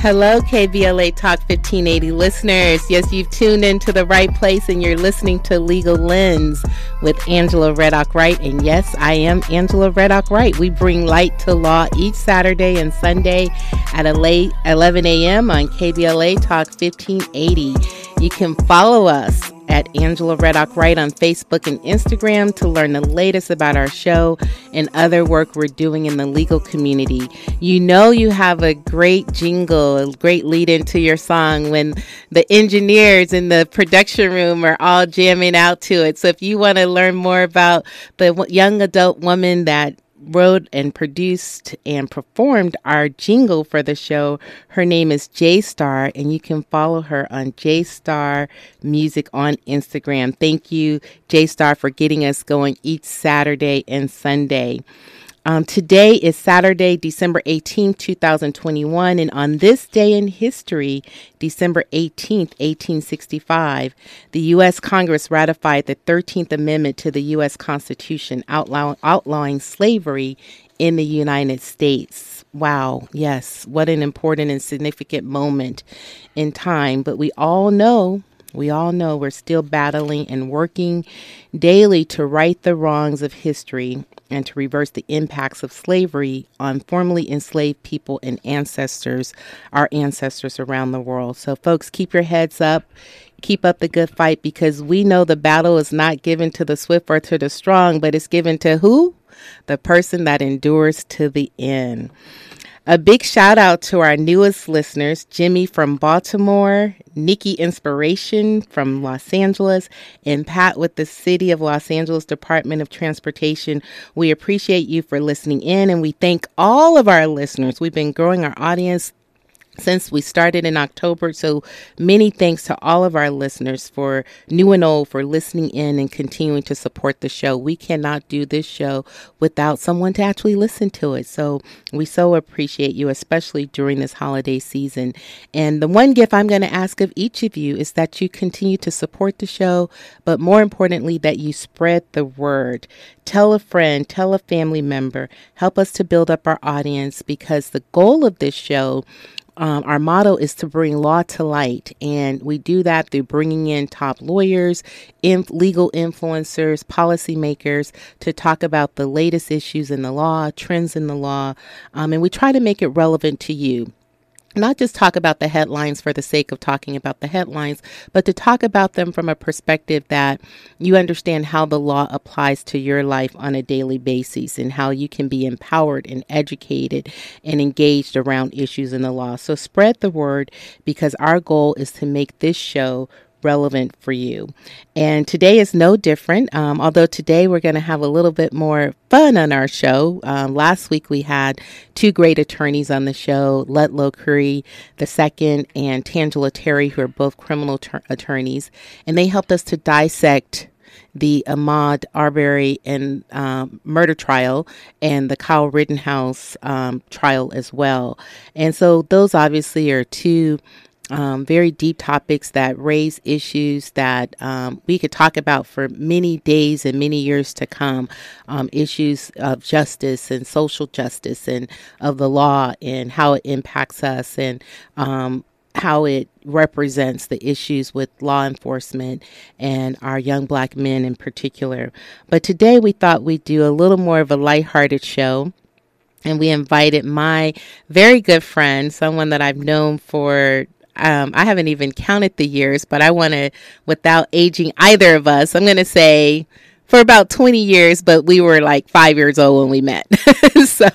Hello, KBLA Talk 1580 listeners. Yes, you've tuned into the right place and you're listening to Legal Lens with Angela Reddock Wright. And yes, I am Angela Reddock Wright. We bring light to law each Saturday and Sunday at 11 a.m. on KBLA Talk 1580. You can follow us at Angela Reddock Wright on Facebook and Instagram to learn the latest about our show and other work we're doing in the legal community. You know, you have a great jingle, a great lead into your song when the engineers in the production room are all jamming out to it. So if you want to learn more about the young adult woman that wrote and produced and performed our jingle for the show. Her name is J Star, and you can follow her on J Star Music on Instagram. Thank you, J Star, for getting us going each Saturday and Sunday. Um, today is Saturday, December 18th, 2021, and on this day in history, December 18th, 1865, the U.S. Congress ratified the 13th Amendment to the U.S. Constitution outlaw- outlawing slavery in the United States. Wow, yes, what an important and significant moment in time. But we all know we all know we're still battling and working daily to right the wrongs of history and to reverse the impacts of slavery on formerly enslaved people and ancestors, our ancestors around the world. So, folks, keep your heads up. Keep up the good fight because we know the battle is not given to the swift or to the strong, but it's given to who? The person that endures to the end. A big shout out to our newest listeners Jimmy from Baltimore, Nikki Inspiration from Los Angeles, and Pat with the City of Los Angeles Department of Transportation. We appreciate you for listening in and we thank all of our listeners. We've been growing our audience since we started in October. So many thanks to all of our listeners for new and old for listening in and continuing to support the show. We cannot do this show without someone to actually listen to it. So we so appreciate you, especially during this holiday season. And the one gift I'm going to ask of each of you is that you continue to support the show, but more importantly, that you spread the word. Tell a friend, tell a family member, help us to build up our audience because the goal of this show um, our motto is to bring law to light, and we do that through bringing in top lawyers, inf- legal influencers, policymakers to talk about the latest issues in the law, trends in the law, um, and we try to make it relevant to you not just talk about the headlines for the sake of talking about the headlines, but to talk about them from a perspective that you understand how the law applies to your life on a daily basis and how you can be empowered and educated and engaged around issues in the law. So spread the word because our goal is to make this show relevant for you. And today is no different, um, although today we're going to have a little bit more fun on our show. Um, last week we had two great attorneys on the show, Letlow Curry II and Tangela Terry, who are both criminal ter- attorneys, and they helped us to dissect the Ahmaud Arbery and um, murder trial and the Kyle Rittenhouse um, trial as well. And so those obviously are two um, very deep topics that raise issues that um, we could talk about for many days and many years to come. Um, issues of justice and social justice and of the law and how it impacts us and um, how it represents the issues with law enforcement and our young black men in particular. But today we thought we'd do a little more of a lighthearted show and we invited my very good friend, someone that I've known for um, I haven't even counted the years, but I want to, without aging either of us, I'm going to say for about 20 years, but we were like five years old when we met. so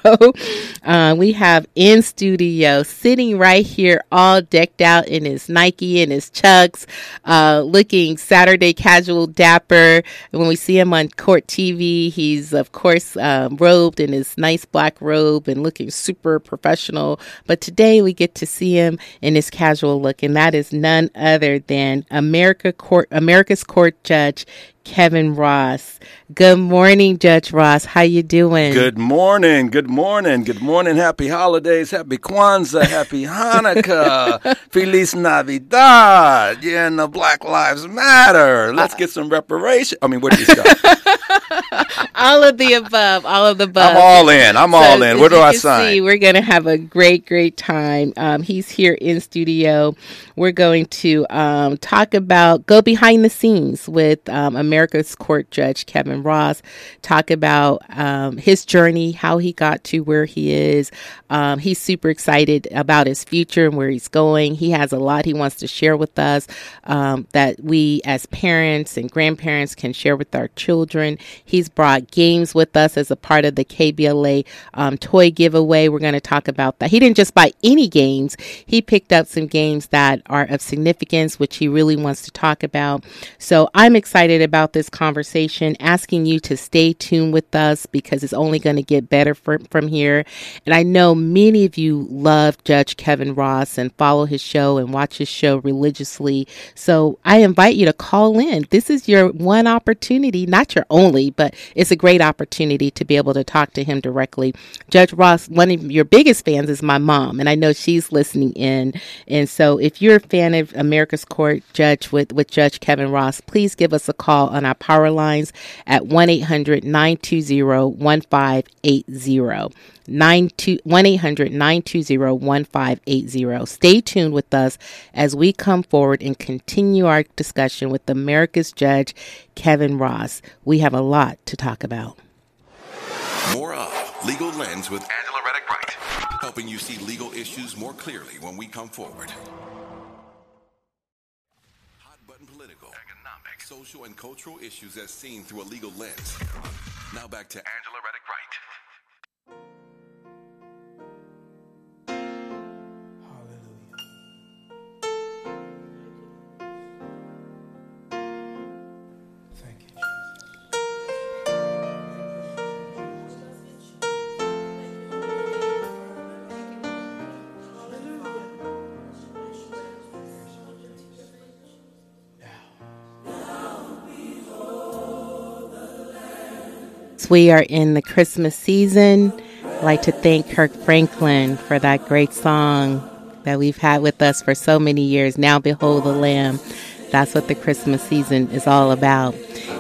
uh, we have in studio sitting right here, all decked out in his Nike and his Chucks, uh, looking Saturday casual dapper. When we see him on court TV, he's of course um, robed in his nice black robe and looking super professional. But today we get to see him in his casual look, and that is none other than America Court, America's Court Judge Kevin Ross. Good morning, Judge Ross. How you doing? Good morning. Good morning. Good morning. Happy holidays. Happy Kwanzaa. Happy Hanukkah. Feliz Navidad. Yeah, and the Black Lives Matter. Let's uh, get some reparation. I mean, what do you say? all of the above. All of the above. I'm all in. I'm all in. Where do I sign? See, we're going to have a great, great time. Um, he's here in studio. We're going to um, talk about go behind the scenes with um, America's Court Judge Kevin Ross. Talk about um, his journey, how he got to where he is. Um, he's super excited about his future and where he's going. He has a lot he wants to share with us um, that we, as parents and grandparents, can share with our children. He's brought games with us as a part of the KBLA um, toy giveaway. We're going to talk about that. He didn't just buy any games, he picked up some games that are of significance, which he really wants to talk about. So I'm excited about this conversation, asking you to stay tuned with us because it's only going to get better from, from here. And I know many of you love Judge Kevin Ross and follow his show and watch his show religiously. So I invite you to call in. This is your one opportunity, not your only, but it's a great opportunity to be able to talk to him directly. Judge Ross, one of your biggest fans is my mom, and I know she's listening in. And so if you're a fan of America's Court Judge with, with Judge Kevin Ross, please give us a call on our power lines at 1 800 920 1580. 1 800 920 1580. Stay tuned with us as we come forward and continue our discussion with America's Judge Kevin Ross. We have a lot to talk about. More of Legal Lens with Angela Reddock Wright, helping you see legal issues more clearly when we come forward. Hot button political, economic, social, and cultural issues as seen through a legal lens. Now back to Angela Reddock Wright. We are in the Christmas season. I'd like to thank Kirk Franklin for that great song that we've had with us for so many years. Now, behold the Lamb. That's what the Christmas season is all about.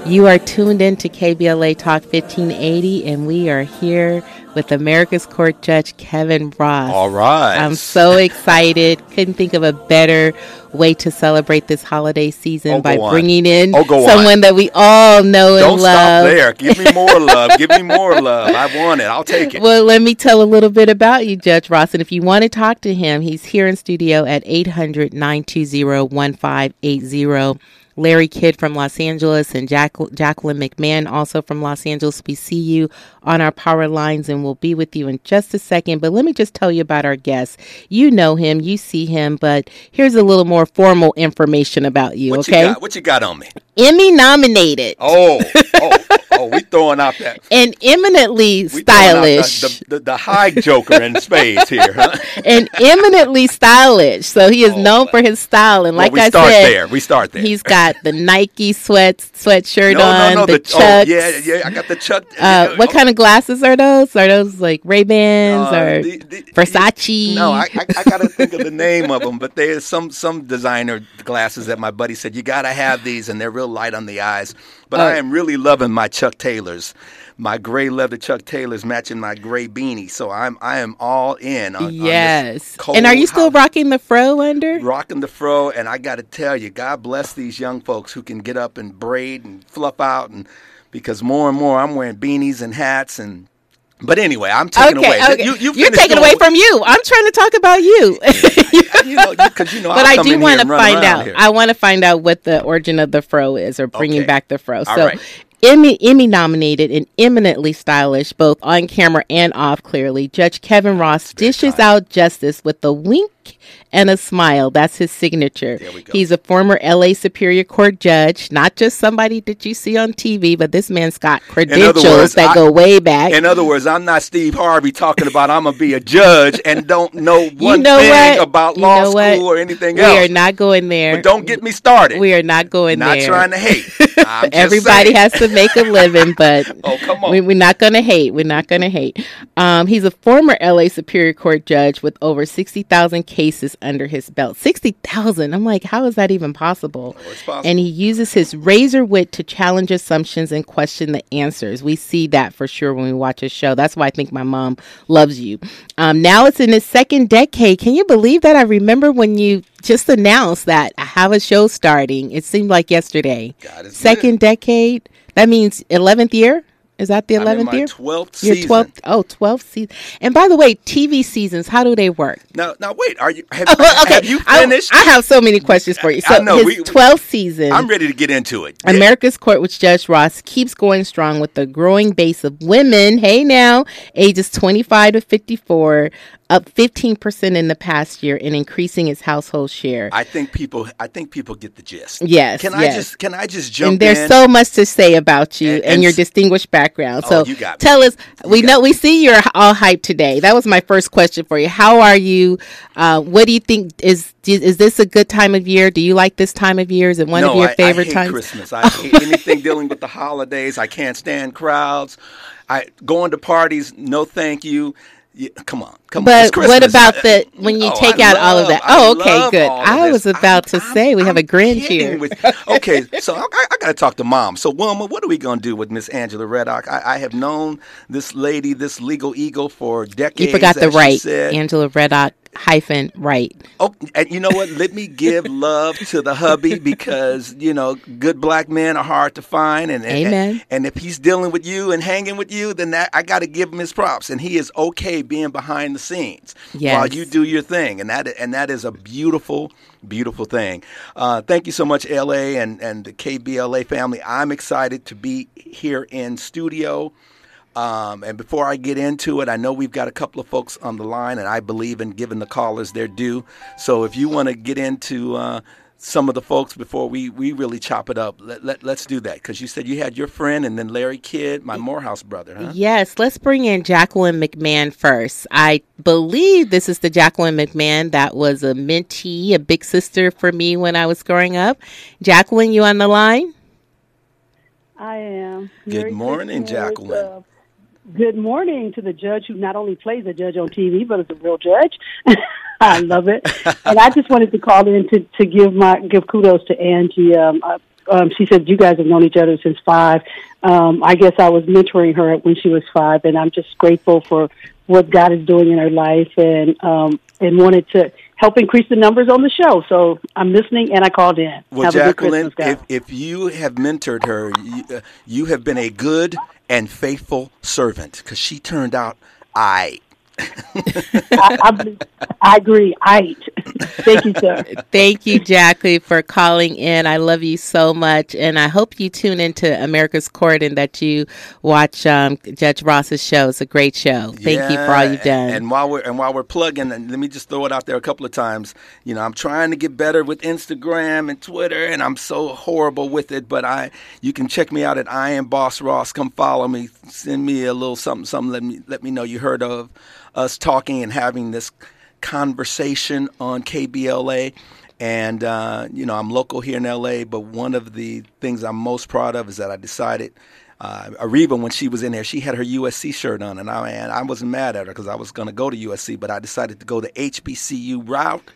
You are tuned in to KBLA Talk 1580, and we are here with America's Court Judge Kevin Ross. All right. I'm so excited. Couldn't think of a better way to celebrate this holiday season Oh, by bringing in Oh, go on. someone that we all know Don't and stop love. there. Give me more love. Give me more love. I want it. I'll take it. Well, let me tell a little bit about you, Judge Ross. And if you want to talk to him, he's here in studio at 800 920 1580. Larry Kidd from Los Angeles and Jack- Jacqueline McMahon also from Los Angeles. We see you on our power lines and we'll be with you in just a second. But let me just tell you about our guest. You know him, you see him, but here's a little more formal information about you, what okay? you got? What you got on me? Emmy nominated Oh, oh, oh, we throwing out that. and eminently stylish. The, the, the high joker in spades here, huh? and eminently stylish. So he is Oh, known for his style. And Well, like we I start said, there. We start there. he's got the Nike sweat sweatshirt no, on, no, no. the, The, chucks. oh, yeah, yeah. I got the chuck. Uh, what kind of glasses are those? Are those like Ray Bans Uh, or the- the- Versace? No, I, I, I gotta think of the name of them, but there's some some designer glasses that my buddy said you gotta have these, and they're real light on the eyes. But I am really loving my Chuck Taylors, my gray leather Chuck Taylors matching my gray beanie. So I'm I am all in. On, on yes. cold And are you still house- rocking the fro under? rocking the fro? And I got to tell you, God bless these young folks who can get up and braid and fluff out, and because more and more I'm wearing beanies and hats and. But anyway, I'm taking Okay, away. okay. You, you are taking away from you. I'm trying to talk about you. you know, because you know, but I'll I do want to find out. here. I want to find out what the origin of the fro is, or bringing Okay. back the fro. All so, right. Emmy Emmy nominated and eminently stylish, both on camera and off. Clearly, Judge Kevin oh, Ross dishes out justice with a wink and a smile. That's his signature. There we go. He's a former LA Superior Court judge, not just somebody that you see on TV, but this man's got credentials words, that I- go way back. In other words, I'm not Steve Harvey talking about I'm gonna be a judge and don't know one you know thing what? about You law school what? or anything we else. We are not going there. but don't get me started. We are not going not there. Not trying to hate. Everybody saying. has to make a living, but oh, come on. We, are not going to hate. We're not going to hate. Um, he's a former LA Superior Court judge with over 60,000 cases under his belt. 60,000. I'm like, how is that even possible? Oh, possible? And he uses his razor wit to challenge assumptions and question the answers. We see that for sure when we watch his show. That's why I think my mom loves you. Um, now it's in his second decade. Can you believe that? I remember when you just announced that I have a show starting. It seemed like yesterday. Second good. decade. That means 11th year? Is that the 11th year? 12th Your 12th, oh, 12th season. And by the way, TV seasons, how do they work? Now, now wait, are you have, oh, okay. have you finished? I, I, have so many questions for you. So I know, his we, 12th season. I'm ready to get into it. America's Court with Judge Ross keeps going strong with the growing base of women, hey now, ages 25 to 54, up 15% in the past year and increasing its household share. I think people I think people get the gist. Yes. Can yes. I just can I just jump in? And there's in? so much to say about you and, And- and your distinguished background. Oh, So you me. tell us we got know we see you're all hyped today. That was my first question for you. How are you? Uh, what do you think is is this a good time of year? Do you like this time of year? Is it one no, of your I, favorite I hate times? Christmas. I hate anything dealing with the holidays. I can't stand crowds. I going to parties. No, thank you. Yeah, come on, come on. But what about I- the when you oh, take I out all of that? Oh, okay, love good. I was about to I'm- say we have I'm a grand kidding here. with- okay, so I, I got to talk to mom. So, Wilma, what are we going to do with Miss Angela Reddock? I, I have known this lady, this legal eagle, for decades. You forgot the right, said. Angela Reddock hyphen right. Oh, and you know what? Let me give love to the hubby because you know good black men are hard to find, and and, Amen. and if he's dealing with you and hanging with you, then that, I got to give him his props, and he is okay being behind the scenes while you do your thing, and that and that is a beautiful, beautiful thing. Uh, thank you so much, LA and and the KBLA family. I'm excited to be here in studio. Um, and before I get into it, I know we've got a couple of folks on the line, and I believe in giving the callers their due. So if you want to get into uh, some of the folks before we, we really chop it up, let, let, let's do that. Because you said you had your friend and then Larry Kidd, my Morehouse brother, huh? Yes, let's bring in Jacqueline McMahon first. I believe this is the Jacqueline McMahon that was a mentee, a big sister for me when I was growing up. Jacqueline, you on the line? I am. Good Merry morning, Christmas. Jacqueline. Good morning to the judge who not only plays a judge on TV, but is a real judge. I love it. and I just wanted to call in to, to give my give kudos to Angie. Um, uh, um, she said you guys have known each other since five. Um, I guess I was mentoring her when she was five, and I'm just grateful for what God is doing in her life, and um, and wanted to help increase the numbers on the show. So I'm listening, and I called in. Well, Have Jacqueline, if, if you have mentored her, you, uh, you have been a good and faithful servant because she turned out I. I, I, I agree. I thank you, sir. Thank you, Jacqueline, for calling in. I love you so much, and I hope you tune into America's Court and that you watch um, Judge Ross's show. It's a great show. Thank you for all you've Yeah, done. And while we're and while we're plugging, and let me just throw it out there a couple of times. You know, I'm trying to get better with Instagram and Twitter, and I'm so horrible with it. But I, you can check me out at I am Boss Ross. Come follow me. Send me a little something, something. Let me let me know you heard of us talking and having this conversation on KBLA. And uh, you know, I'm local here in LA, but one of the things I'm most proud of is that I decided uh, when she was in there, she had her USC shirt on, and I and I wasn't mad at her because I was going to go to USC, but I decided to go the HBCU route.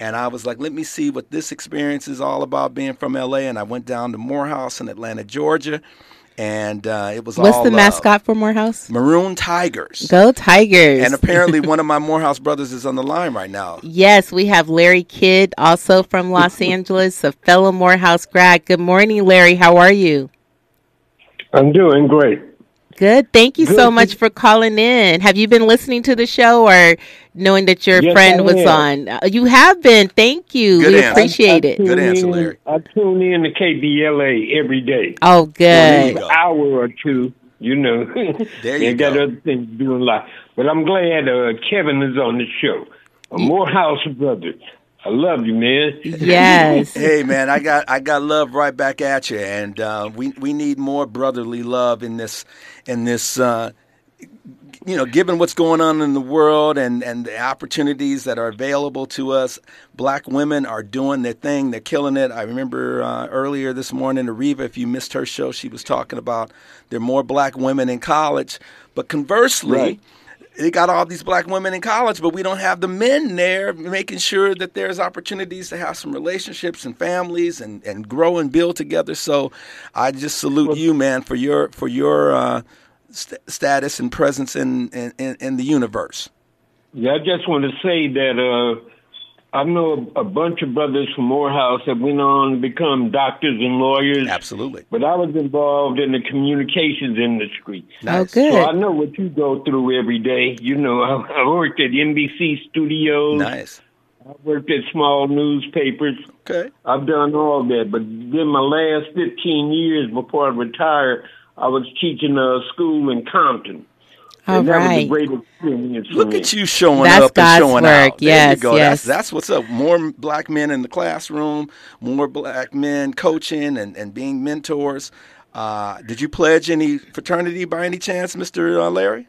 And I was like, let me see what this experience is all about being from LA. And I went down to Morehouse in Atlanta, Georgia, and uh, it was What's all the love. mascot for Morehouse? Maroon Tigers. Go Tigers! And apparently, one of my Morehouse brothers is on the line right now. Yes, we have Larry Kidd, also from Los Angeles, a fellow Morehouse grad. Good morning, Larry. How are you? I'm doing great. Good. Thank you so much for calling in. Have you been listening to the show or knowing that your Yes, friend I was have. on? Uh, You have been. Thank you. Good we answer. appreciate I it. Good answer, in- Larry. I tune in to KBLA every day. Oh, good. go. An hour or two, you know. There you and got other things to do in life. But I'm glad uh, Kevin is on the show. A Morehouse brother. I love you, man. Yes. Hey man, I got I got love right back at you, and uh, we we need more brotherly love in this in this uh, you know, given what's going on in the world and, and the opportunities that are available to us, black women are doing their thing. They're killing it. I remember uh, earlier this morning, Areva, if you missed her show, she was talking about there are more black women in college. But conversely, Right. They got all these black women in college, but we don't have the men there making sure that there's opportunities to have some relationships and families and, and grow and build together. So I just salute you, man, for your for your uh, st- status and presence in, in, in, the universe. Yeah, I just want to say that uh, I know a, a bunch of brothers from Morehouse that went on to become doctors and lawyers. Absolutely. But I was involved in the communications industry. Oh, Nice. good. So I know what you go through every day. You know, I, I worked at NBC Studios. Nice. I worked at small newspapers. Okay. I've done all that. But then my last 15 years before I retired, I was teaching a school in Compton. All and that was a right. great experience Look at you showing That's up and God's showing work. out. There Yes, you go. yes. That's, that's what's up. More black men in the classroom, more black men coaching and, and being mentors. Uh, did you pledge any fraternity by any chance, Mr. Uh, Larry?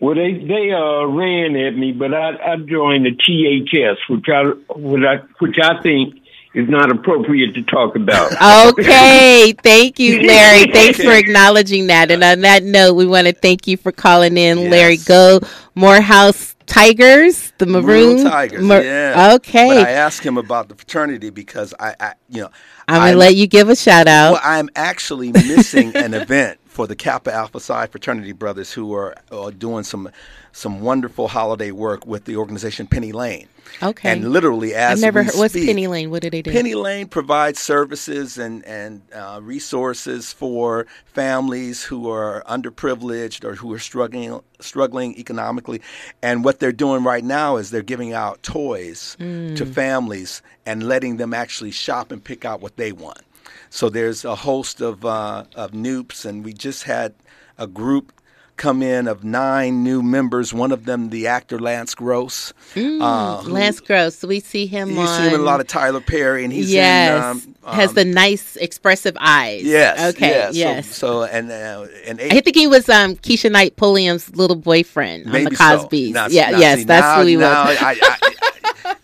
Well, they they uh, ran at me, but I, I joined the THS, which I which I which I think is not appropriate to talk about. Okay, thank you, Larry. Thanks for acknowledging that. And on that note, we want to thank you for calling in, Larry. Go Morehouse Tigers, the Maroon, Tigers. Mar- yeah. Okay, But I asked him about the fraternity because I, I you know, I'm gonna let you give a shout out. Well, I'm actually missing an event for the Kappa Alpha Psi fraternity brothers who are uh, doing some some wonderful holiday work with the organization Penny Lane. Okay. And literally, as I've never heard. What's speak, Penny Lane? What do they do? Penny Lane provides services and and uh, resources for families who are underprivileged or who are struggling struggling economically. And what they're doing right now is they're giving out toys to families and letting them actually shop and pick out what they want. So there's a host of uh, of Nupes, and we just had a group come in of nine new members. One of them, the actor Lance Gross. uh, who- Lance Gross. We see him you on. see him in a lot of Tyler Perry, and he's yes, in. Um, has um, the nice expressive eyes. yes. Okay. yes. So- Yes. So, and uh, and I think he was um, Keshia Knight Pulliam's little boyfriend on the so. Cosby's. Now- yeah, now, yes, see, that's now, who he was. I, I,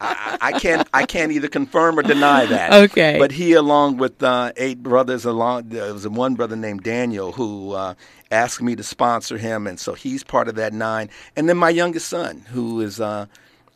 I, I can't I can't either confirm or deny that. Okay. But he, along with uh, eight brothers, along there was one brother named Daniel who uh, asked me to sponsor him, and so he's part of that nine. And then my youngest son, who is. Uh,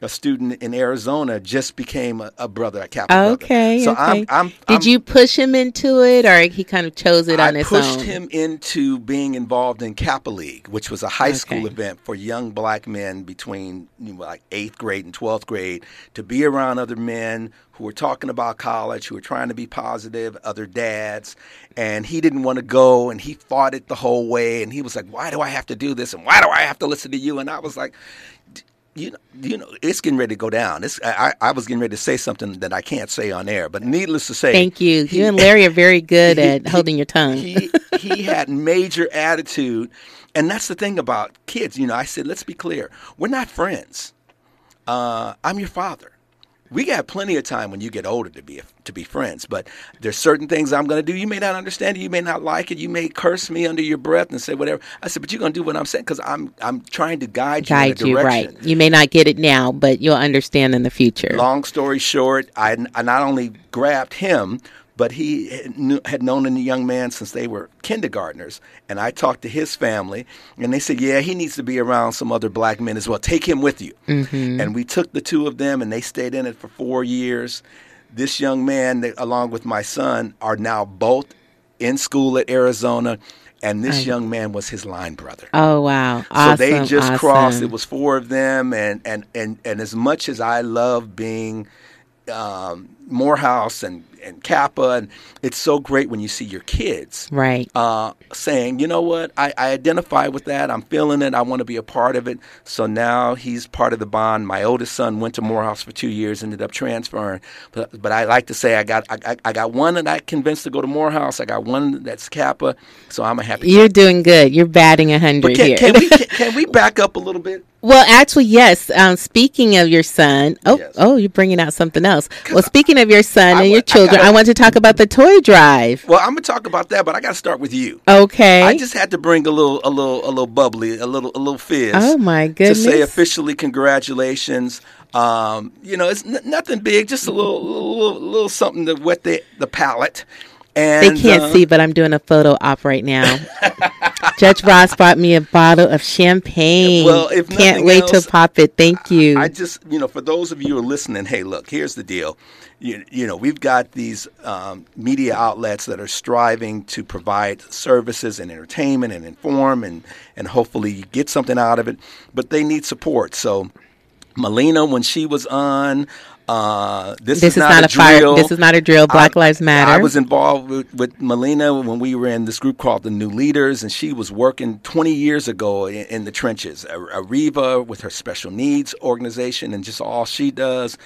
a student in Arizona just became a, a brother, a Kappa brother. Okay. So okay. I'm, I'm, Did I'm- you push him into it, or he kind of chose it on his own? I pushed him into being involved in Kappa League, which was a high school event for young black men between you know, like eighth grade and twelfth grade to be around other men who were talking about college, who were trying to be positive, other dads. And he didn't want to go, and he fought it the whole way. And he was like, "Why do I have to do this? And why do I have to listen to you?" And I was like. "D- You know, you know, it's getting ready to go down. It's, I, I I was getting ready to say something that I can't say on air, but needless to say, Thank you. he- you and Larry are very good he- at he- holding your tongue. he he had major attitude, and that's the thing about kids. You know, I said, let's be clear, we're not friends. Uh, I'm your father. We got plenty of time when you get older to be to be friends, but there's certain things I'm going to do. You may not understand it, you may not like it, you may curse me under your breath and say whatever. I said, but you're going to do what I'm saying because I'm I'm trying to guide you Guide in a you right. You may not get it now, but you'll understand in the future. Long story short, I, I not only grabbed him, but he had known a young man since they were kindergartners. And I talked to his family, and they said, Yeah, he needs to be around some other black men as well. Take him with you. Mm-hmm. And we took the two of them, and they stayed in it for four years. This young man, along with my son, are now both in school at Arizona. And this young man was his line brother. oh wow! So they just crossed. It was four of them, and and and and as much as I love being um, Morehouse and and Kappa, and it's so great when you see your kids right. uh, saying, you know what, I, I identify with that. I'm feeling it. I want to be a part of it. So now he's part of the bond. My oldest son went to Morehouse for two years, ended up transferring. But but I like to say I got I, I, I got one that I convinced to go to Morehouse. I got one that's Kappa. So I'm a happy. You're doing good. You're batting a hundred here. can we can, can we back up a little bit? Well, actually, yes. Um, speaking of your son, oh, Yes. oh, you're bringing out something else. Well, speaking of your son I and your I children, I, gotta- want to talk about the toy drive. Well, I'm gonna talk about that, but I got to start with you. Okay. I just had to bring a little, a little, a little bubbly, a little, a little fizz. Oh, my goodness! To say officially congratulations. Um, you know, it's n- nothing big, just a little, little, little something to wet the the palate. And they can't uh, see, but I'm doing a photo op right now. Judge Ross brought me a bottle of champagne. Well, if can't wait else, to pop it. Thank you. I just, you know, for those of you who are listening, hey, look, here's the deal. You, you know, we've got these um, media outlets that are striving to provide services and entertainment and inform and, and hopefully you get something out of it, but they need support. So, Melina, when she was on, uh, this, this is not, a, fire. drill. This is not a drill. Black I- Lives Matter. I was involved with, with Melina when we were in this group called the New Leaders, and she was working 20 years ago in, in the trenches. Areva with her special needs organization and just all she does.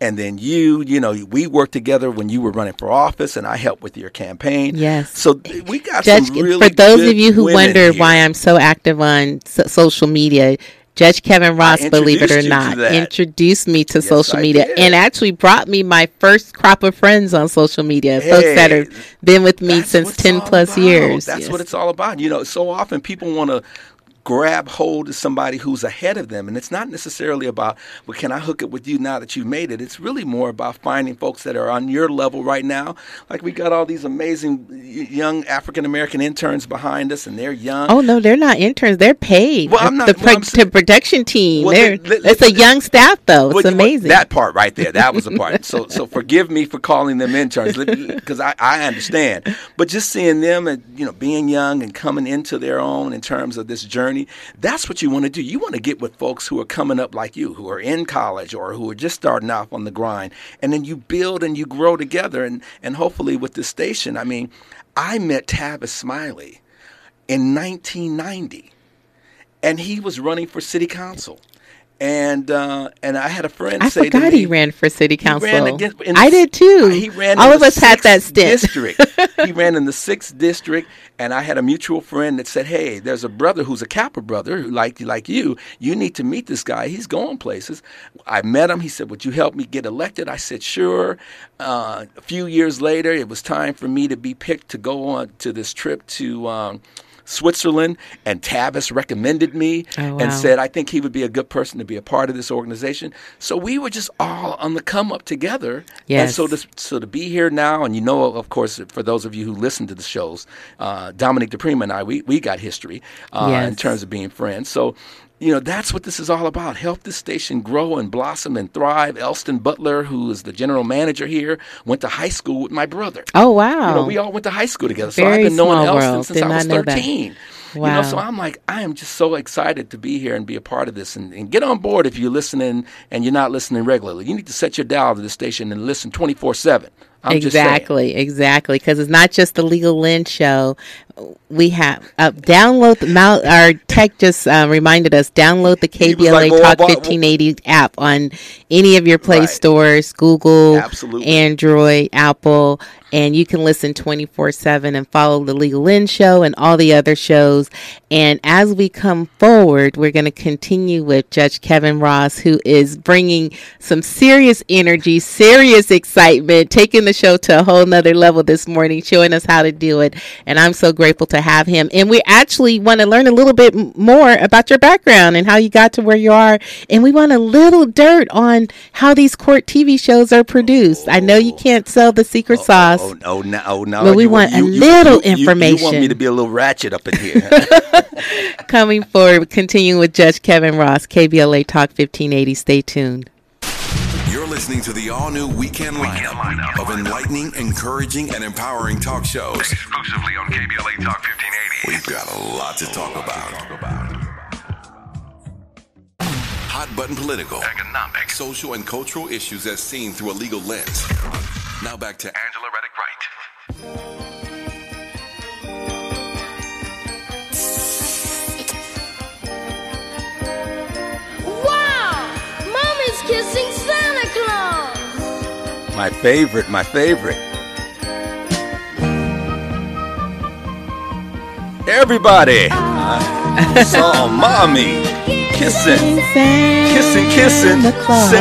And then you, you know, we worked together when you were running for office, and I helped with your campaign. Yes. So we got Judge, some really for those of you who wonder here. why I'm so active on so- social media, Judge Kevin Ross, believe it or not, introduced me to Yes, social media and actually brought me my first crop of friends on social media. folks that have been with me since 10 plus about. years. That's Yes. what it's all about. You know, so often people want to grab hold of somebody who's ahead of them and it's not necessarily about well can i hook it with you now that you've made it it's really more about finding folks that are on your level right now like we got all these amazing young african american interns behind us and they're young Oh no, they're not interns. They're paid. Well, I'm not- the well, production team. Well, they're, let- let- it's a young staff though. It's amazing. That part right there, that was the part. so, so forgive me for calling them interns because I, I understand. But just seeing them and you know being young and coming into their own in terms of this journey, that's what you want to do. You want to get with folks who are coming up like you, who are in college or who are just starting off on the grind, and then you build and you grow together. And and hopefully with this station, I mean, I met Tavis Smiley in 1990 and he was running for city council. And uh, and I had a friend I say forgot me, he ran for city council. against- in I the- did too. He ran. All in of the us had that stint. District. he ran in the sixth district, and I had a mutual friend that said, "Hey, there's a brother who's a Kappa brother, who like like you. You need to meet this guy. He's going places." I met him. He said, "Would you help me get elected?" I said, "Sure." Uh, a few years later, it was time for me to be picked to go on to this trip to. Um, Switzerland and Tavis recommended me Oh, and said I think he would be a good person to be a part of this organization. So we were just all on the come up together. Yes. And so to, so to be here now, and you know, of course, for those of you who listen to the shows, uh, Dominique DiPrima and I, we, we got history uh, in terms of being friends. So, you know, that's what this is all about. Help this station grow and blossom and thrive. Elston Butler, who is the general manager here, went to high school with my brother. Oh wow. You know, we all went to high school together. so Very I've been knowing Elston world. since Did I was not know that. 13. You Wow. know, so I'm like, I am just so excited to be here and be a part of this. And, and get on board if you're listening and you're not listening regularly. You need to set your dial to the station and listen 24 7. I'm exactly, exactly. Because it's not just the Legal Lens show. We have uh, download the Mal- our tech just uh, reminded us download the He KBLA like, well, Talk well, 1580 app on any of your Play Right. stores, Google, Absolutely. Android, Apple, and you can listen 24 7 and follow the Legal Lens show and all the other shows. And as we come forward, we're going to continue with Judge Kevin Ross, who is bringing some serious energy, serious excitement, taking the show to a whole nother level this morning, showing us how to do it. And I'm so grateful to have him. And we actually want to learn a little bit more about your background and how you got to where you are. And we want a little dirt on how these court TV shows are produced. I know you can't sell the secret sauce. Oh, oh, no, oh, no. But we you want a you- you- little you- you- You, want me to be a little ratchet up in here. Coming forward, continuing with Judge Kevin Ross, KBLA Talk 1580. Stay tuned. You're listening to the all new weekend lineup of enlightening, encouraging, and empowering talk shows. Exclusively on KBLA Talk 1580. We've got a lot to talk about. Hot button political, Economic. social, and cultural issues as seen through a legal lens. Now back to Angela Reddock Wright. Wow! Mommy's kissing Santa Claus! my favorite, my favorite. Everybody, ah. I saw mommy. Kissing, kissing, kissing, Santa Claus.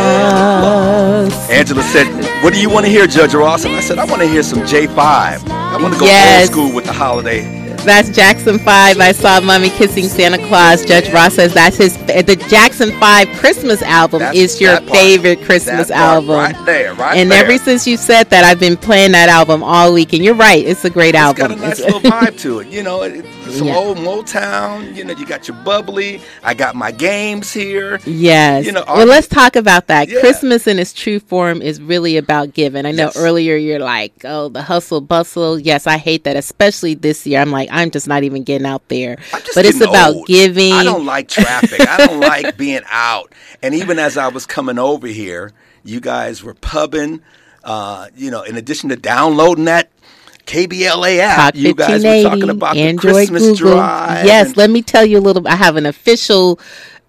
Angela said, "What do you want to hear, Judge Ross?" And I said, "I want to hear some J5. I want to go Yes. old school with the holiday." That's Jackson 5. I saw Mommy Kissing Santa Claus. Judge Ross says that's his the Jackson 5 Christmas album That's- is your favorite Christmas album. right there, right and there. ever since you said that, I've been playing that album all week. And you're right, it's a great It's album. got a nice little vibe to it. You know, it, it's some Yeah. old Motown. You know, you got your bubbly. I got my games here. Yes. You know, well, let's talk about that. Yeah. Christmas in its true form is really about giving. I know Yes. earlier you're like, oh, the hustle bustle. Yes, I hate that, especially this year. I'm like, I'm just not even getting out there. But it's about old. giving. I don't like traffic. I don't like being out. And even as I was coming over here, you guys were pubbing. Uh, you know, in addition to downloading that KBLA app, you guys were talking about Android, the Christmas Google. drive. Yes, let me tell you a little. I have an official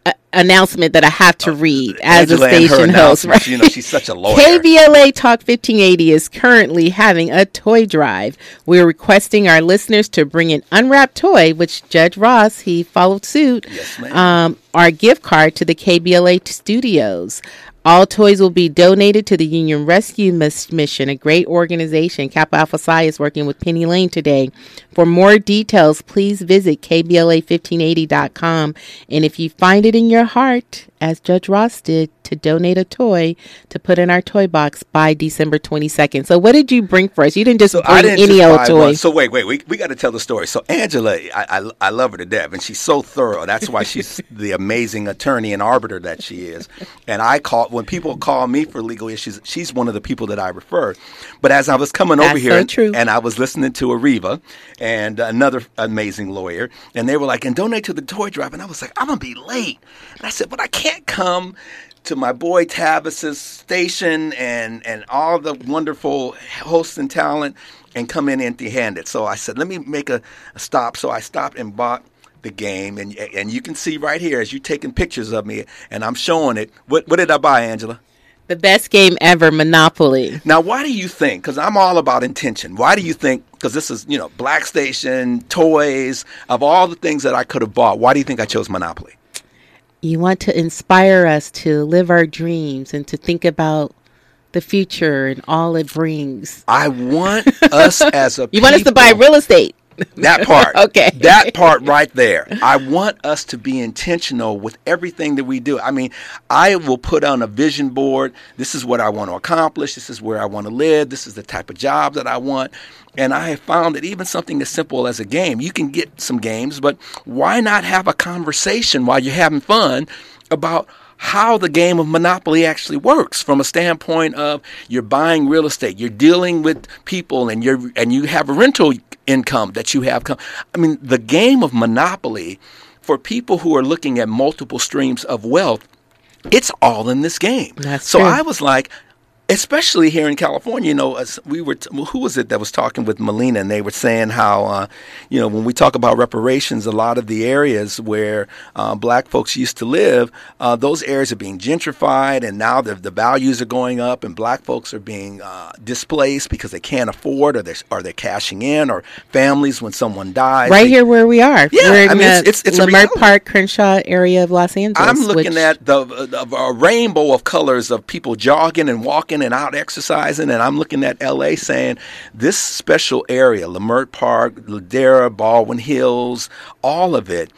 uh, announcement that I have to read as Angela a station host. announcements, You know, she's such a lawyer. KBLA Talk 1580 is currently having a toy drive. We're requesting our listeners to bring an unwrapped toy, which Judge Ross, he followed suit, Yes, ma'am. um, our gift card to the KBLA studios. All toys will be donated to the Union Rescue Mission, a great organization. Kappa Alpha Psi is working with Penny Lane today. For more details, please visit KBLA1580.com. And if you find it in your heart, as Judge Ross did, to donate a toy to put in our toy box by December 22nd. So, what did you bring for us? You didn't just So bring didn't any just old toy. one. So wait, wait, we, we got to tell the story. So Angela, I, I I love her to death, and she's so thorough. That's why she's the amazing attorney and arbiter that she is. And I call when people call me for legal issues, she's one of the people that I refer. But as I was coming over That's here, so and, true. and I was listening to Areva and another amazing lawyer, and they were like, "And donate to the toy drive," and I was like, "I'm gonna be late," and I said, "But I can't come." to my boy Tavis's station and and all the wonderful hosts and talent and come in empty handed. So I said, let me make a, a stop. So I stopped and bought the game and and you can see right here as you're taking pictures of me and I'm showing it. What what did I buy, Angela? the best game ever, Monopoly. Now, why do you think? Because I'm all about intention. Why do you think? Because this is, you know, Black Station, toys, of all the things that I could have bought, why do you think I chose Monopoly? You want to inspire us to live our dreams and to think about the future and all it brings. I want us as a You want us to buy real estate. That part. Okay. That part right there. I want us to be intentional with everything that we do. I mean, I will put on a vision board. This is what I want to accomplish. This is where I want to live. This is the type of job that I want. And I have found that even something as simple as a game, you can get some games, but why not have a conversation while you're having fun about how the game of Monopoly actually works from a standpoint of you're buying real estate, you're dealing with people, and you're and you have a rental income that you have come. I mean, the game of Monopoly for people who are looking at multiple streams of wealth, it's all in this game. That's so true. I was like. Especially here in California, you know, as we were. T- who was it that was talking with Melina, and they were saying how, uh, you know, when we talk about reparations, a lot of the areas where uh, black folks used to live, uh, those areas are being gentrified, and now the the values are going up, and black folks are being uh, displaced because they can't afford, or they're or they're cashing in, or families when someone dies. Right they- here where we are. Yeah, We're in I mean, the it's- it's- it's a Leimert. Park, Crenshaw area of Los Angeles. I'm looking at the, the a rainbow of colors of people jogging and walking and out exercising, and I'm looking at LA saying this special area, Leimert Park, Ladera, Baldwin Hills, all of it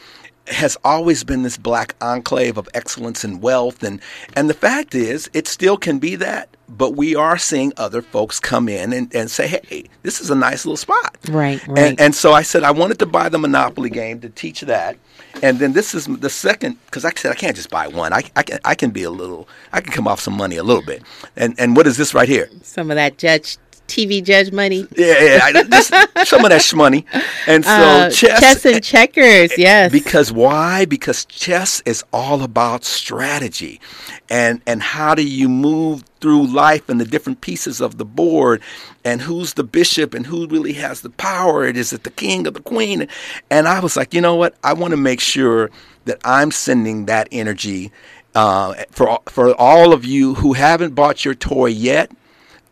has always been this black enclave of excellence and wealth. And and the fact is it still can be that but we are seeing other folks come in and, and say hey this is a nice little spot Right, right. and, and so I said I wanted to buy the Monopoly game to teach that, and then this is the second because I said I can't just buy one. I, I can I can be a little I can come off some money a little bit. And and what is this right here? some of that judge TV judge money. Yeah, yeah, I, this, some of that shmoney. And so Uh, chess, chess and checkers, yes. because why? Because chess is all about strategy, and and how do you move through life and the different pieces of the board, and who's the bishop and who really has the power? It is it the king or the queen? And I was like, you know what? I want to make sure that I'm sending that energy uh, for for all of you who haven't bought your toy yet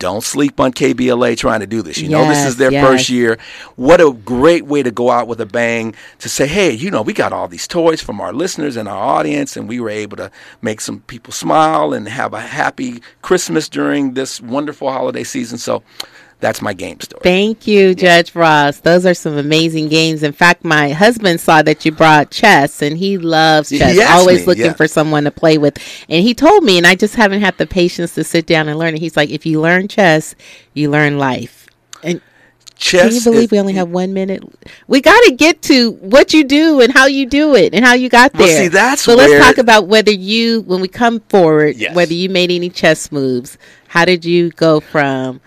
don't sleep on KBLA trying to do this. You know, this is their yes. first year. What a great way to go out with a bang to say, hey, you know, we got all these toys from our listeners and our audience, and we were able to make some people smile and have a happy Christmas during this wonderful holiday season. So that's my game story. Thank you, Judge Ross. Those are some amazing games. In fact, my husband saw that you brought chess, and he loves chess. asked Always me, looking yeah. for someone to play with. And he told me, and I just haven't had the patience to sit down and learn it. He's like, if you learn chess, you learn life. And Chess can you believe is- we only have one minute? We got to get to what you do and how you do it and how you got Well, there. see, that's so let's talk about whether you, when we come forward, Yes. whether you made any chess moves. How did you go from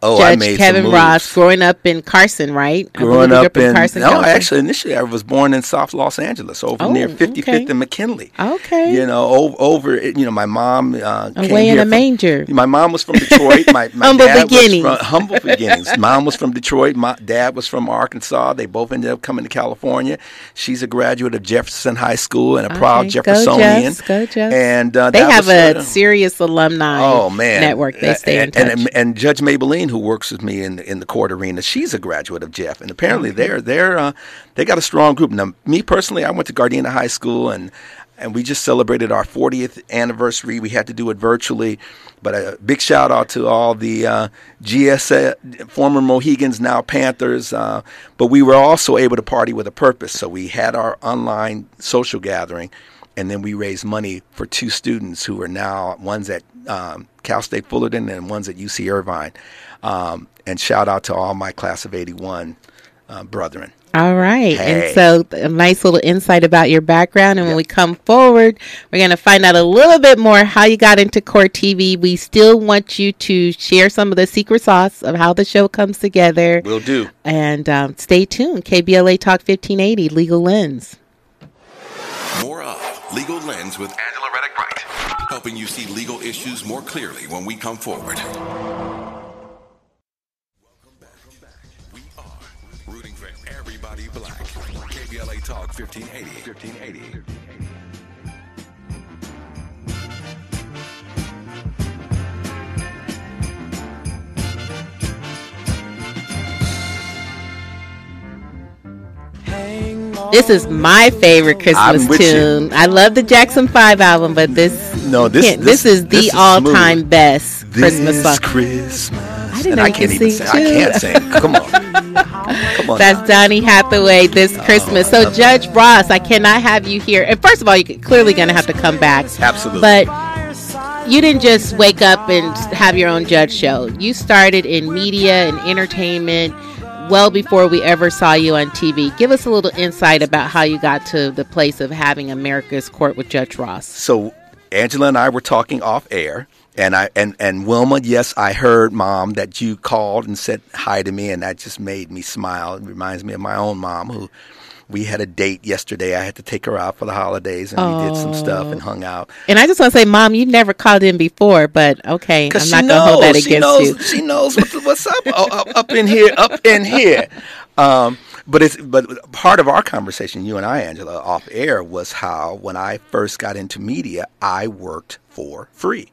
Oh, I Judge made Kevin some Ross growing up in Carson, right? Growing you up grew in Carson, no, California. actually, initially I was born in South Los Angeles, over Oh, near 55th okay. and McKinley. Okay. you know, over, over you know, my mom uh, came Away in a from- manger. My mom was from Detroit. My, my Humble dad beginnings. From, humble beginnings. Mom was from Detroit. My dad was from Arkansas. They both ended up coming to California. She's a graduate of Jefferson High School and a proud Okay, go Jeffersonian. Jeffs, go Jeffs. And uh, they have was a of- serious alumni Oh man, network. They stay in and, touch. And, and Judge Mablean, who works with me in the, in the court arena, she's a graduate of Jeff, and apparently they're they're uh, they got a strong group. Now, me personally, I went to Gardena High School, and and we just celebrated our 40th anniversary. We had to do it virtually, but a big shout out to all the uh, GS former Mohegans, now Panthers. Uh, but we were also able to party with a purpose. So we had our online social gathering and then we raised money for two students who are now one's at um, Cal State Fullerton and one's at UC Irvine. Um, and shout out to all my class of '81 uh, brethren. All right. Hey. And so a nice little insight about your background. And when we come forward, we're going to find out a little bit more how you got into court TV. We still want you to share some of the secret sauce of how the show comes together. Will do. And um, stay tuned. KBLA Talk 1580, Legal Lens. More of Legal Lens with Angela Reddock Wright, helping you see legal issues more clearly when we come forward. Welcome back. We are rooting for everybody black. KBLA Talk 1580. 1580. This is my favorite Christmas I'm you. tune. I love the Jackson 5 album, but this No, this- this- this is the this is all-time best Christmas This song. Christmas. I didn't and know I can't even sing. I can't sing. Come on. Come on. That's now. Donny Hathaway this oh, Christmas. So, Judge Ross, I cannot have you here. And first of all, you're clearly going to have to come back. Absolutely. But you didn't just wake up and have your own judge show. You started in media and entertainment well before we ever saw you on TV. Give us a little insight about how you got to the place of having America's Court with Judge Ross. so Angela and I were talking off air, and I and and Wilma, yes, I heard mom that you called and said hi to me, and that just made me smile. It reminds me of my own mom who. We had a date yesterday. I had to take her out for the holidays, and we did some stuff and hung out. And I just want to say, Mom, you never called in before, but okay, I'm not going to hold that knows, she against knows, you. she knows what, what's up, oh, up up in here, up in here. Um, but it's but part of our conversation, you and I, Angela, off air, was how when I first got into media, I worked for free.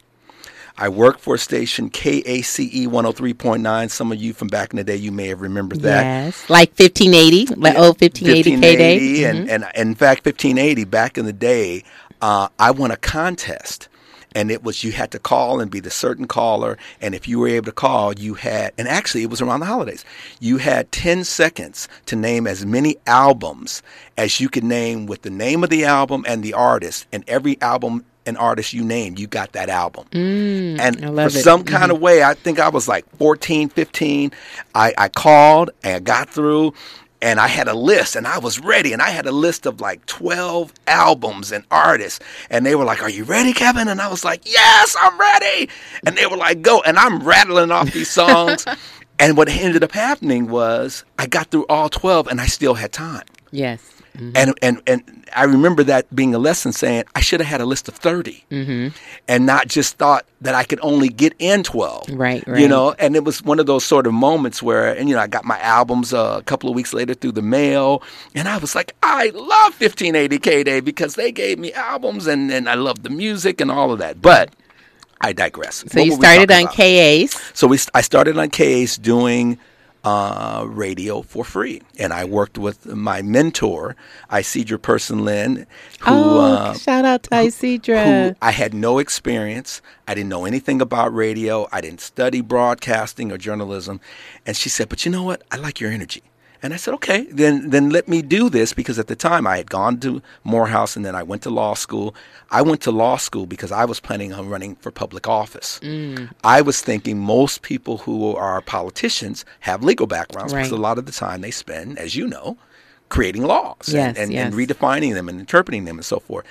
I worked for a station KACE 103.9. Some of you from back in the day, you may have remembered that. Yes, like 1580, like old 1580 K Day. 1580, Mhm. and, and in fact 1580 back in the day uh, i won a contest and it was you had to call and be the certain caller and if you were able to call you had and actually it was around the holidays you had 10 seconds to name as many albums as you could name with the name of the album and the artist and every album and artist you named you got that album and Mm, I for love it. some kind of way i think i was like 14 15 I, I called and I got through and I had a list and I was ready and I had a list of like 12 albums and artists and they were like, "Are you ready, Kevin?" And I was like, "Yes, I'm ready." And they were like, "Go." And I'm rattling off these songs and what ended up happening was I got through all 12 and I still had time. Yes. And and and I remember that being a lesson saying I should have had a list of 30 and not just thought that I could only get in 12. Right, You know, and it was one of those sort of moments where, and you know, I got my albums uh, a couple of weeks later through the mail, and I was like, I love 1580 K Day because they gave me albums and, and I love the music and all of that. But I digress. So What you we started on about? KACE. So we, I started on KACE doing uh, radio for free, and I worked with my mentor, Isidra Person Lynn, who oh, uh, shout out to who Isidra. I had no experience. I didn't know anything about radio. I didn't study broadcasting or journalism. And she said, "But you know what? I like your energy." And I said, "Okay, then then let me do this because at the time I had gone to Morehouse and then I went to law school. I went to law school because I was planning on running for public office. Mm. I was thinking most people who are politicians have legal backgrounds because a lot of the time they spend, as you know, creating laws Yes, and, and, yes. and redefining them and interpreting them and so forth.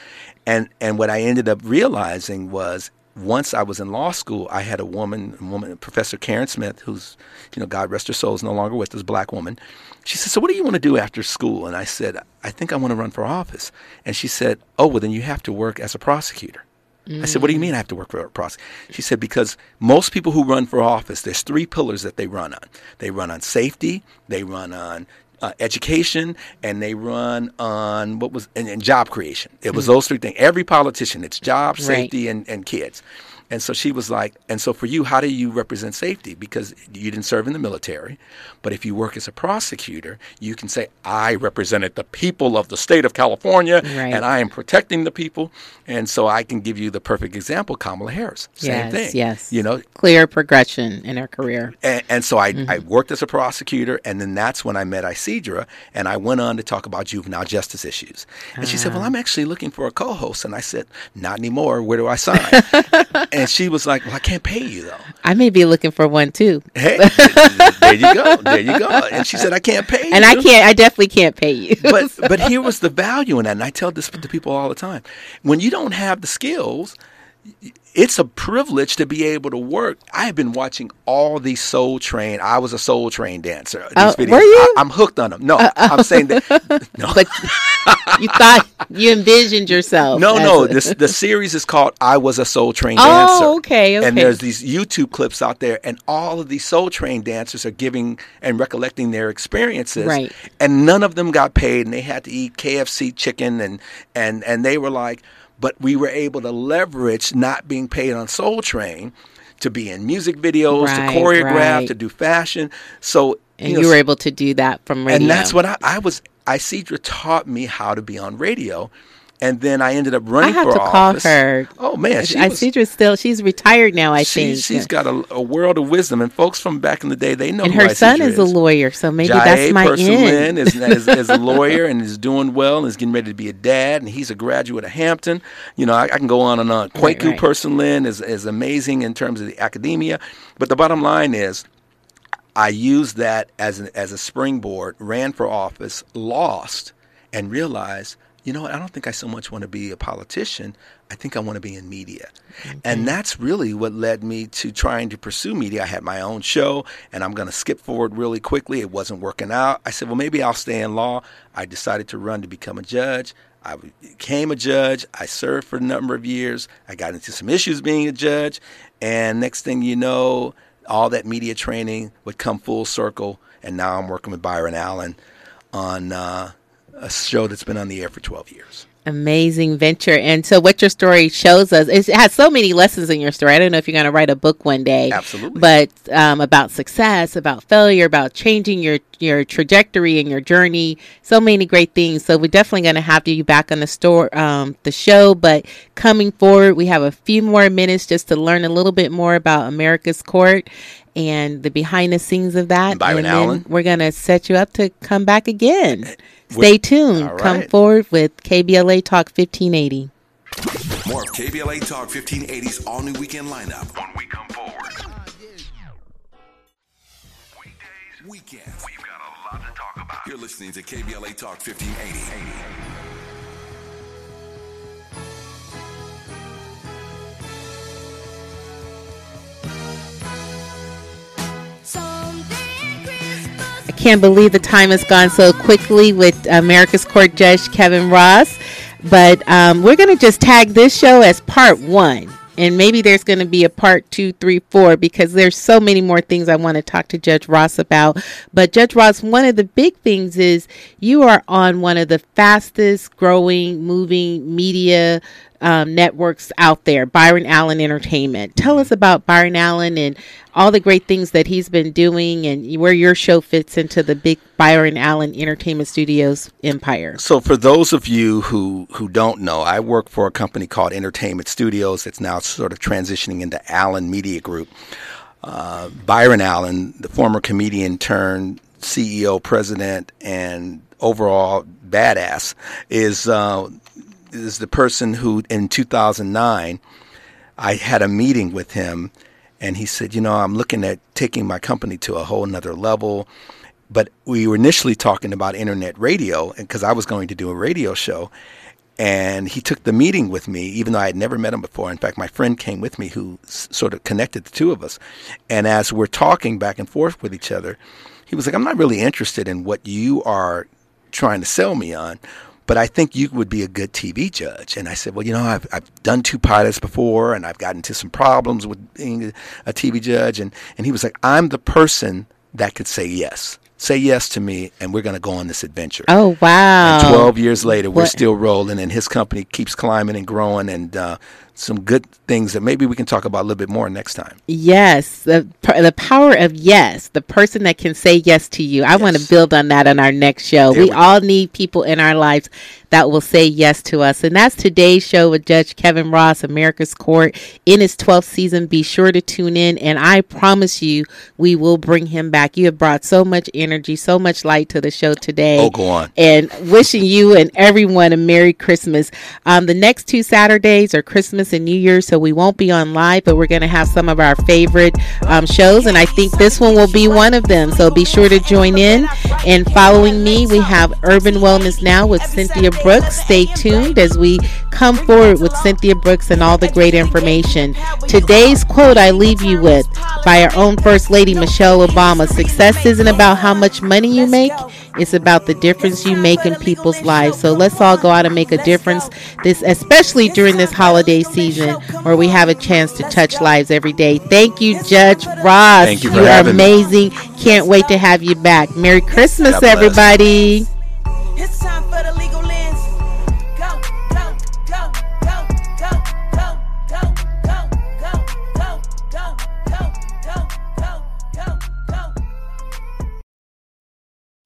And and what I ended up realizing was once I was in law school, I had a woman, a woman, Professor Karen Smith, who's, you know, God rest her soul, is no longer with us, black woman. She said, "So what do you want to do after school?" And I said, "I think I want to run for office." And she said, "Oh, well, then you have to work as a prosecutor." I said, "What do you mean I have to work for a prosecutor?" She said, "Because most people who run for office, there's three pillars that they run on. They run on safety, they run on uh, education, and they run on what was and, and job creation. It was those three things. Every politician, it's job, Right. safety, and, and kids." And so she was like, and so for you, how do you represent safety? Because you didn't serve in the military. But if you work as a prosecutor, you can say, I represented the people of the state of California Right. and I am protecting the people. And so I can give you the perfect example Kamala Harris. Same yes, thing. yes. You know, clear progression in her career. and, and so I, Mm-hmm. I worked as a prosecutor, and then that's when I met Isidra, and I went on to talk about juvenile justice issues. And she said, Ah. "Well, I'm actually looking for a co-host," and I said, "Not anymore. Where do I sign?" and she was like, "Well, I can't pay you though." I may be looking for one too. Hey, there you go, there you go. And she said, "I can't pay you." And I can't, I definitely can't pay you. but but here was the value in that, and I tell this to people all the time. When you don't have the skills, it's a privilege to be able to work. I have been watching all these Soul Train. I was a Soul Train dancer. These Oh, videos. were you? I, am hooked on them. No, uh, uh. I'm saying that. No, but you thought you envisioned yourself. no, no. a- This the series is called "I Was a Soul Train oh, Dancer." Oh, okay, okay. And there's these YouTube clips out there, and all of these Soul Train dancers are giving and recollecting their experiences. Right. And none of them got paid, and they had to eat KFC chicken, and and and they were like, but we were able to leverage not being paid on Soul Train. To be in music videos, Right, to choreograph, right. to do fashion. So and know, you were able to do that from radio. and that's what I, I was. Isidra taught me how to be on radio, and then I ended up running. I have for to call office. her. Oh man, she I was, see her still. She's retired now. I she, think. she's got a, a world of wisdom, and folks from back in the day they know. and her son Isidra is a lawyer, so maybe Jae that's my end. is, is, is a lawyer and is doing well and is getting ready to be a dad, and he's a graduate of Hampton. You know, I, I can go on and on. Right, Kwaku right. Person-Lynn is is amazing in terms of the academia, but the bottom line is. I used that as an, as a springboard, ran for office, lost, and realized, you know what? I don't think I so much want to be a politician. I think I want to be in media. And that's really what led me to trying to pursue media. I had my own show, and I'm going to skip forward really quickly. It wasn't working out. I said, well, maybe I'll stay in law. I decided to run to become a judge. I became a judge. I served for a number of years. I got into some issues being a judge. And next thing you know, all that media training would come full circle. And now I'm working with Byron Allen on uh, a show that's been on the air for 12 years. Amazing venture. And so, what your story shows us is it has so many lessons in your story. I don't know if you're going to write a book one day. Absolutely. But um, about success, about failure, about changing your your trajectory and your journey. So many great things. So we're definitely going to have you back on the store, um, the show. But coming forward, we have a few more minutes just to learn a little bit more about America's Court and the behind the scenes of that. Byron and then Allen. we're going to set you up to come back again. Stay tuned. all Come forward with KBLA Talk 1580. More of KBLA Talk 1580's all new weekend lineup. When we come forward, weekdays, Weekends. we've got a lot to talk about. You're listening to KBLA Talk 1580. I can't believe the time has gone so quickly with America's Court Judge Kevin Ross. But um, we're going to just tag this show as part one. And maybe there's going to be a part two, three, four, because there's so many more things I want to talk to Judge Ross about. But Judge Ross, one of the big things is you are on one of the fastest growing, moving media um, networks out there, Byron Allen Entertainment. Tell us about Byron Allen and all the great things that he's been doing and where your show fits into the big Byron Allen Entertainment Studios empire. So, for those of you who, who don't know, I work for a company called Entertainment Studios. It's now sort of transitioning into Allen Media Group. Uh, Byron Allen, the former comedian turned CEO, president, and overall badass, is uh, is the person who in 2009 I had a meeting with him, and he said, you know, I'm looking at taking my company to a whole nother level. But we were initially talking about internet radio, because I was going to do a radio show, and he took the meeting with me, even though I had never met him before. In fact, my friend came with me who s- sort of connected the two of us. And as we're talking back and forth with each other, he was like, I'm not really interested in what you are trying to sell me on, but I think you would be a good TV judge. And I said, Well, you know, I've, I've done two pilots before and I've gotten into some problems with being a TV judge. And, and he was like, I'm the person that could say yes. Say yes to me, and we're going to go on this adventure. Oh, wow. And 12 years later, we're What- still rolling, and his company keeps climbing and growing, and uh, some good things that maybe we can talk about a little bit more next time. Yes, the the power of yes, the person that can say yes to you. I want to build on that on our next show. We we all need people in our lives that will say yes to us. And that's today's show with Judge Kevin Ross, America's Court, in his 12th season. Be sure to tune in, and I promise you, we will bring him back. You have brought so much energy, so much light to the show today. Oh, go on. And wishing you and everyone a Merry Christmas. Um, the next two Saturdays are Christmas and New Year's, so we won't be on live, but we're going to have some of our favorite um, shows, and I think this one will be one of them. So be sure to join in. And following me, we have Urban Wellness Now with Cynthia Brooks. Stay tuned as we come forward with Cynthia Brooks and all the great information. Today's quote I leave you with by our own First Lady Michelle Obama Success isn't about how much money you make, it's about the difference you make in people's lives. So let's all go out and make a difference this especially during this holiday season where we have a chance to touch lives every day. Thank you, Judge Ross. Thank you for are having me. amazing. Can't wait to have you back. Merry Christmas, God bless. everybody.